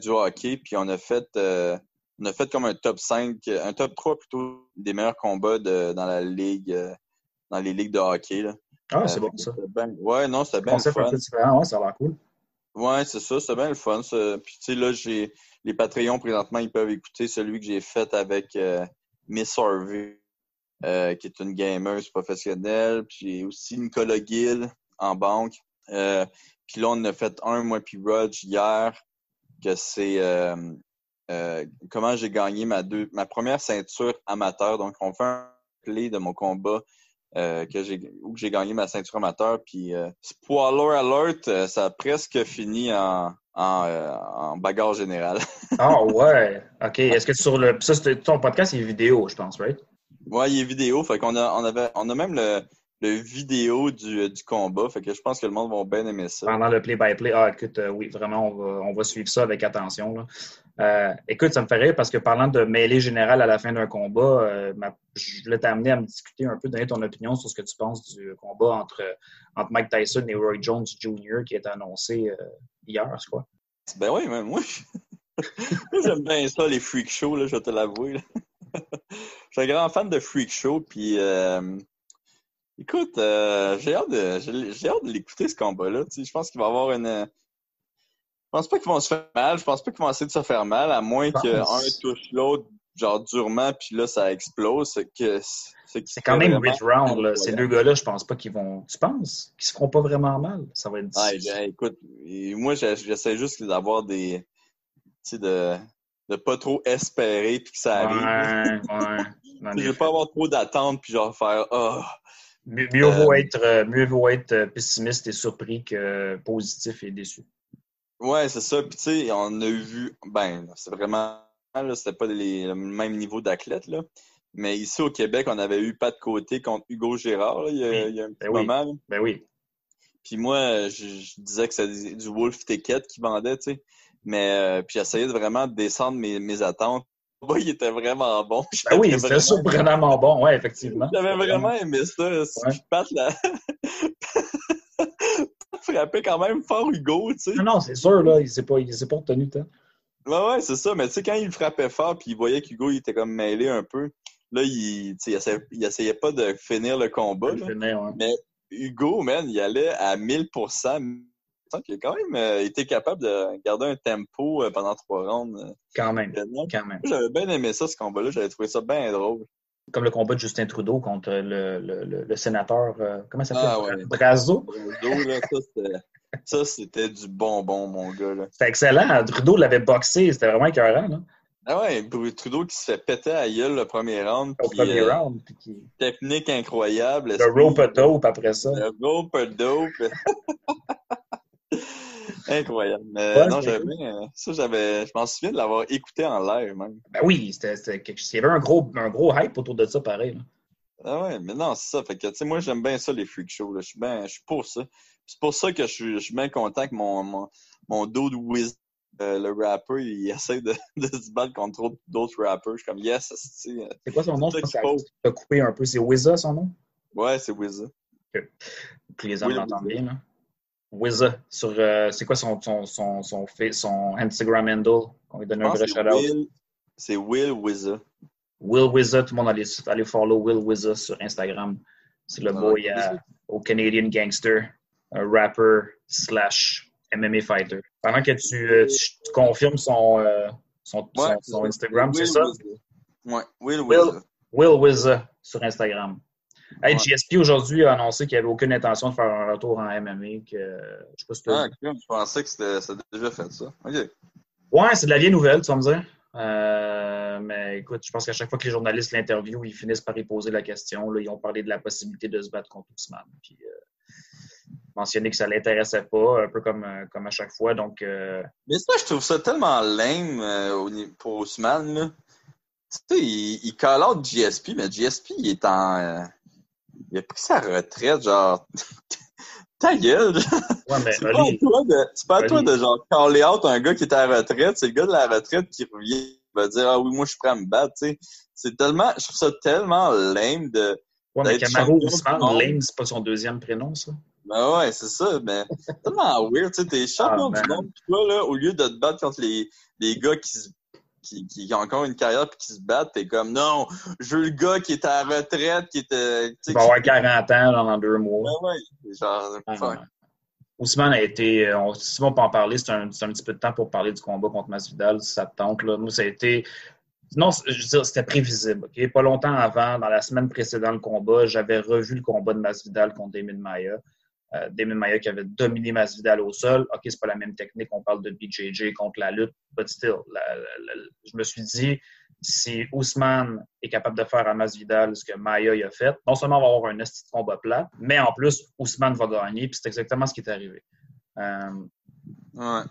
Speaker 5: du hockey, puis on a fait on a fait comme un top 5, un top 3 plutôt des meilleurs combats de, dans la ligue, dans les ligues de hockey. Là.
Speaker 1: Ah, c'est
Speaker 5: Euh,
Speaker 1: bon ça.
Speaker 5: ben- ouais, non, c'était bien le
Speaker 1: Concept un
Speaker 5: fun.
Speaker 1: peu différent, ouais, ça a l'air cool.
Speaker 5: Ouais, c'est ça, c'est bien le fun. ça. Puis tu sais, là, j'ai les Patreons présentement, ils peuvent écouter celui que j'ai fait avec euh, Miss Harvey, euh, qui est une gameuse professionnelle. Puis j'ai aussi Nicolas Gill en banque. Euh, puis là, on en a fait un, moi puis Rog, hier, que c'est comment j'ai gagné ma deux, ma première ceinture amateur. Donc, on fait un play de mon combat euh, que j'ai où j'ai gagné ma ceinture amateur. Puis euh, spoiler alert, euh, ça a presque fini en, en, euh, en bagarre générale.
Speaker 1: Ah ouais. OK. Est-ce que sur le. Ça, ton podcast, c'est vidéo, je pense, right?
Speaker 5: ouais, il est vidéo, fait qu'on a on avait on a même le, le vidéo du, du combat. Fait que je pense que le monde va bien aimer ça.
Speaker 1: Pendant le play-by-play. Ah, écoute, euh, oui, vraiment, on va, on va suivre ça avec attention. là. Euh, écoute, ça me fait rire parce que parlant de mêlée générale à la fin d'un combat, euh, ma- je voulais t'amener à me discuter un peu, donner ton opinion sur ce que tu penses du combat entre, entre Mike Tyson et Roy Jones Jr. qui est annoncé euh, hier, c'est quoi?
Speaker 5: Ben oui, mais moi, je- moi, j'aime bien ça, les freak shows, là, je vais te l'avouer. Je suis un grand fan de freak show, puis euh, écoute, euh, j'ai hâte de, j'ai hâte de l'écouter, ce combat-là. Je pense qu'il va y avoir une... Je pense pas qu'ils vont se faire mal, je pense pas qu'ils vont essayer de se faire mal, à moins qu'un touche l'autre, genre durement, puis là, ça explose. C'est que
Speaker 1: C'est quand même 8 rounds. Là. Ces deux gars-là, je pense pas qu'ils vont. Tu penses qu'ils se feront pas vraiment mal? Ça va être
Speaker 5: Ouais,
Speaker 1: difficile.
Speaker 5: ben, écoute, moi, j'essaie juste d'avoir des. Tu sais, de, de pas trop espérer puis que ça arrive.
Speaker 1: Ouais, ouais.
Speaker 5: Je vais
Speaker 1: effet.
Speaker 5: pas avoir trop d'attentes puis genre faire Ah,
Speaker 1: Mieux, mieux vaut
Speaker 5: Euh,
Speaker 1: être, euh, mieux vaut être euh, pessimiste et surpris que positif et déçu.
Speaker 5: ouais, c'est ça. Puis tu sais, on a vu. Ben, c'est vraiment. C'était pas les- le même niveau d'athlète, là. Mais ici au Québec, on avait eu pas de côté contre Hugo Gérard, là, il, y a,
Speaker 1: Oui.
Speaker 5: il y a un petit
Speaker 1: Ben oui.
Speaker 5: moment.
Speaker 1: Ben oui.
Speaker 5: Puis moi, je, je disais que c'était du Wolf Ticket qui vendait, tu sais. Mais euh, puis j'essayais de vraiment descendre mes, mes attentes. Il était vraiment bon.
Speaker 1: Ben oui, c'était
Speaker 5: vraiment-
Speaker 1: surprenamment bon, ouais, effectivement.
Speaker 5: J'avais vraiment aimé ça. Si
Speaker 1: Ouais.
Speaker 5: Pat la... Frappait quand même fort Hugo, tu sais.
Speaker 1: Non, non, c'est sûr, là, il s'est pas, il s'est pas retenu tant.
Speaker 5: Ouais, ouais, c'est ça. Mais tu sais, quand il frappait fort puis il voyait qu'Hugo il était comme mêlé un peu, là, il, il, essayait, il essayait pas de finir le combat.
Speaker 1: Il
Speaker 5: là.
Speaker 1: finit, ouais.
Speaker 5: Mais Hugo, man, il allait à 1000%. Il a quand même euh, été capable de garder un tempo euh, pendant trois rounds. euh,
Speaker 1: Quand même, quand même.
Speaker 5: J'avais bien aimé ça, ce combat-là. J'avais trouvé ça bien drôle.
Speaker 1: Comme le combat de Justin Trudeau contre le, le, le, le sénateur, euh, comment ça s'appelle?
Speaker 5: Ah, ouais.
Speaker 1: Brazo.
Speaker 5: Trudeau, là, ça, c'était, du bonbon, mon gars.
Speaker 1: C'était excellent. Trudeau l'avait boxé, c'était vraiment écœurant, là,
Speaker 5: Ah ouais, Trudeau qui se fait péter à gueule le premier round.
Speaker 1: au
Speaker 5: puis,
Speaker 1: premier
Speaker 5: euh,
Speaker 1: round. puis qui-
Speaker 5: Technique incroyable.
Speaker 1: Le rope dope après ça.
Speaker 5: Le rope dope. incroyable. Mais
Speaker 1: Ouais,
Speaker 5: non, j'avais euh, ça, j'avais, je m'en souviens de l'avoir écouté en live, même.
Speaker 1: Ben oui, c'était c'était quelque chose. Il y avait un gros, un gros hype autour de ça, pareil. là.
Speaker 5: Ah ouais, mais non, c'est ça. Fait que, tu sais, moi, j'aime bien ça, les freak shows. là. Je suis bien, je suis pour ça. C'est pour ça que je suis, je suis bien content que mon, mon, mon dude Wiz, euh, le rapper, il essaie de, de se battre contre autres- d'autres rappers. Je suis comme, yes, c'est, euh,
Speaker 1: C'est quoi son nom? Je pense que coupé un peu. C'est Wizza, son nom?
Speaker 5: ouais, c'est Wiz.
Speaker 1: Que les
Speaker 5: Oui,
Speaker 1: l'entendent
Speaker 5: Wizza.
Speaker 1: bien, là. Wizza. Sur, euh, c'est quoi son, son, son, son, fa- son Instagram handle? On va lui donner
Speaker 5: Je
Speaker 1: un vrai shout-out?
Speaker 5: Will, c'est Will Wiz.
Speaker 1: Will Wizza, tout le monde allait, allez follow Will Wizza sur Instagram. C'est le
Speaker 5: Ah,
Speaker 1: boy euh, au Canadian Gangster, un rapper slash MMA fighter. Pendant que tu, euh, tu- tu confirmes son, euh, son,
Speaker 5: Ouais,
Speaker 1: Instagram, c'est ça?
Speaker 5: Wizza. Will
Speaker 1: Will-
Speaker 5: Wiz.
Speaker 1: Will Wizza sur Instagram. Hey,
Speaker 5: Ouais.
Speaker 1: GSP aujourd'hui a annoncé qu'il n'avait aucune intention de faire un retour en MMA. Que, je sais pas si t'as
Speaker 5: Ah, je pensais que c'était, ça a déjà fait ça. OK.
Speaker 1: Ouais, c'est de la vieille nouvelle, tu vas me dire. Euh, mais écoute, je pense qu'à chaque fois que les journalistes l'interviewent, ils finissent par y poser la question. Là, ils ont parlé de la possibilité de se battre contre Ousmane. Puis, euh, mentionné que ça ne l'intéressait pas, un peu comme, euh, comme à chaque fois. Donc, euh,
Speaker 5: Mais ça, je trouve ça tellement lame euh, pour Ousmane. Là. Tu sais, il, il call out GSP, mais GSP, il est en. Il a pris sa retraite, genre. Ta gueule!
Speaker 1: ouais, mais
Speaker 5: C'est pas à toi de, c'est pas à toi de genre caller out un gars qui est à la retraite. C'est le gars de la retraite qui revient, va dire Ah oui, moi je suis prêt à me battre. tu sais. C'est tellement. Je trouve ça tellement lame de.
Speaker 1: ouais, mais Camaro Ousmane. Lane, c'est pas son deuxième prénom, ça?
Speaker 5: Ben ouais, c'est ça, mais tellement weird, tu sais, t'es champion
Speaker 1: Ah,
Speaker 5: du monde, toi, là, au lieu de te battre contre les, les gars qui, se- qui, qui ont encore une carrière pis qui se battent, t'es comme, non, je veux le gars qui est à la retraite, qui était, tu sais,
Speaker 1: Il va avoir 40 ans dans deux mois.
Speaker 5: Ouais, ouais, genre,
Speaker 1: Ah, ouais. Ousmane a été, euh, on, si on peut en parler, c'est un, un petit peu de temps pour parler du combat contre Masvidal, si ça te tente. Là. Moi, ça a été. Non, je veux dire, c'était prévisible. Pas longtemps avant, dans la semaine précédente le combat, j'avais revu le combat de Masvidal contre Damon Maya. Euh, Damon Maya qui avait dominé Masvidal au sol. OK, c'est pas la même technique, on parle de BJJ contre la lutte, but still. la- la- la- je me suis dit, si Ousmane est capable de faire à Masvidal ce que Maya y a fait, non seulement on va avoir un esti de combat plat, mais en plus, Ousmane va gagner, puis c'est exactement ce qui est arrivé. Euh,
Speaker 5: Ouais.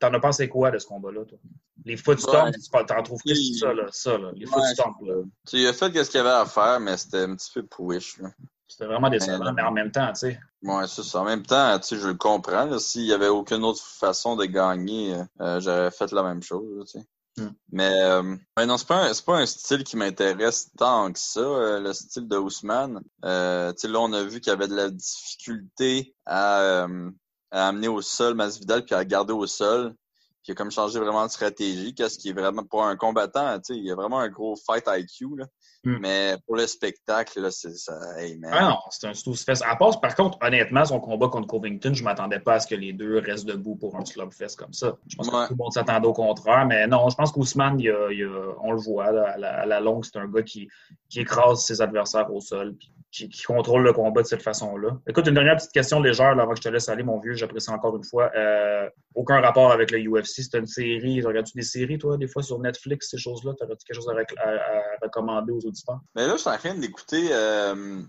Speaker 1: T'en as pensé quoi de ce combat-là, toi? Les foot
Speaker 5: Ouais.
Speaker 1: t'en trouves qu'est-ce que c'est ça, là? Ça, là, les
Speaker 5: Ouais,
Speaker 1: stomps, là.
Speaker 5: Tu sais, il a fait ce qu'il avait à faire, mais c'était un petit peu pouiche, là.
Speaker 1: C'était vraiment décevant, mais en même temps, tu sais.
Speaker 5: Ouais, c'est ça. En même temps, tu sais, je le comprends. S'il y avait aucune autre façon de gagner, euh, j'aurais fait la même chose, tu sais.
Speaker 1: Hmm.
Speaker 5: Mais euh, ouais, non, c'est pas, un- pas un style qui m'intéresse tant que ça, euh, le style de Ousmane. Euh, tu sais, là, on a vu qu'il y avait de la difficulté à, euh, à amener au sol Masvidal puis à garder au sol. Puis il a comme changé vraiment de stratégie, qu'est-ce qui est vraiment pour un combattant, tu sais, il y a vraiment un gros fight IQ, là.
Speaker 1: Hmm.
Speaker 5: Mais pour le spectacle, là, c'est ça. Hey, man.
Speaker 1: Ah non, c'est un. À part, par contre, honnêtement, son combat contre Covington, je m'attendais pas à ce que les deux restent debout pour un slugfest comme ça. Je pense
Speaker 5: Ouais.
Speaker 1: que tout le monde s'attendait au contraire, mais non, je pense qu'Ousmane, il a- il a- on le voit, là, à, la, à la longue, c'est un gars qui, qui écrase ses adversaires au sol, puis qui, contrôle le combat de cette façon-là. Écoute, une dernière petite question légère, là, avant que je te laisse aller, mon vieux, j'apprécie encore une fois. Euh, aucun rapport avec le UFC, c'est une série. Regardes-tu des séries, toi, des fois, sur Netflix, ces choses-là? T'aurais-tu quelque chose à, rec- à- à recommander aux auditeurs?
Speaker 5: Mais là, je suis en train d'écouter euh,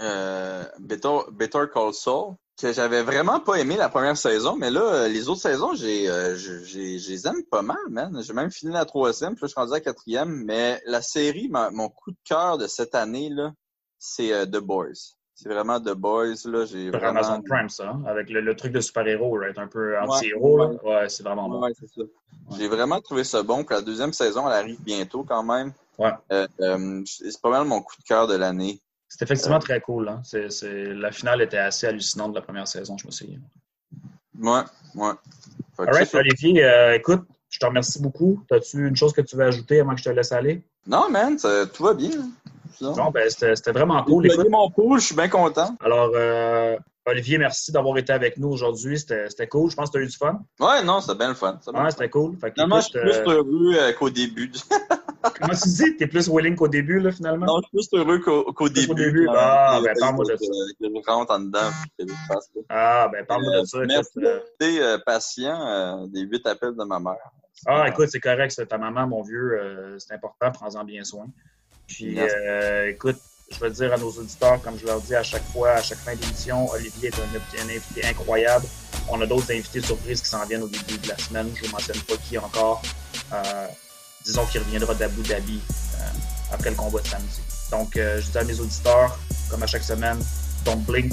Speaker 5: euh, Better, Call Saul, que j'avais vraiment pas aimé la première saison, mais là, euh, les autres saisons, j'ai, euh, j'ai, j'ai- je les aime pas mal, man. J'ai même fini la troisième, puis là, je suis rendu à la quatrième, mais la série, mon coup de cœur de cette année, là, c'est euh, The Boys. C'est vraiment The Boys, là, j'ai vraiment...
Speaker 1: Amazon Prime, ça, hein, avec le, le truc de super-héros, right? un peu anti-héros. là. Ouais, c'est vraiment bon.
Speaker 5: Ouais. J'ai vraiment trouvé ça bon. Puis la deuxième saison, elle arrive bientôt quand même.
Speaker 1: Ouais.
Speaker 5: Euh, euh, c'est pas mal mon coup de cœur de l'année.
Speaker 1: C'est effectivement très cool. Hein? La finale était assez hallucinante de la première saison, je me souviens.
Speaker 5: Ouais, ouais.
Speaker 1: All right. Olivier, euh, écoute, je te remercie beaucoup. As-tu une chose que tu veux ajouter avant que je te laisse aller?
Speaker 5: Non, man, ça- tout va bien. Non.
Speaker 1: Ben, c'était, vraiment cool.
Speaker 5: J'ai
Speaker 1: Écoute,
Speaker 5: mon pool, je suis bien content.
Speaker 1: alors, euh, Olivier, merci d'avoir été avec nous aujourd'hui. C'était, cool. Je pense que tu as eu du fun.
Speaker 5: Ouais, non, c'était bien le fun.
Speaker 1: Ouais, c'était cool. Fait que,
Speaker 5: non, je
Speaker 1: écoute,
Speaker 5: suis plus
Speaker 1: euh,
Speaker 5: heureux euh, qu'au début.
Speaker 1: comment tu dis? T'es plus willing qu'au début, là, finalement?
Speaker 5: non, je suis plus heureux qu'au début.
Speaker 1: au début. Ah, ben, parle-moi de ça.
Speaker 5: Que je rentre en dedans puis que je fasse ça.
Speaker 1: Ah, ben, parle-moi
Speaker 5: Euh,
Speaker 1: de ça.
Speaker 5: Merci
Speaker 1: écoute, euh,
Speaker 5: patient des huit appels de ma mère.
Speaker 1: Ah, écoute, c'est correct, c'est ta maman, mon vieux, c'est important, prends-en bien soin. Puis, euh, écoute, je vais dire à nos auditeurs, comme je leur dis à chaque fois, à chaque fin d'émission, Olivier est un, un invité incroyable. On a d'autres invités surprises qui s'en viennent au début de la semaine. Je vous mentionne pas qui encore. Euh, disons qu'il reviendra d'Abu Dhabi euh, après le combat de samedi. Donc, euh, je dis à mes auditeurs, comme à chaque semaine, don't blink.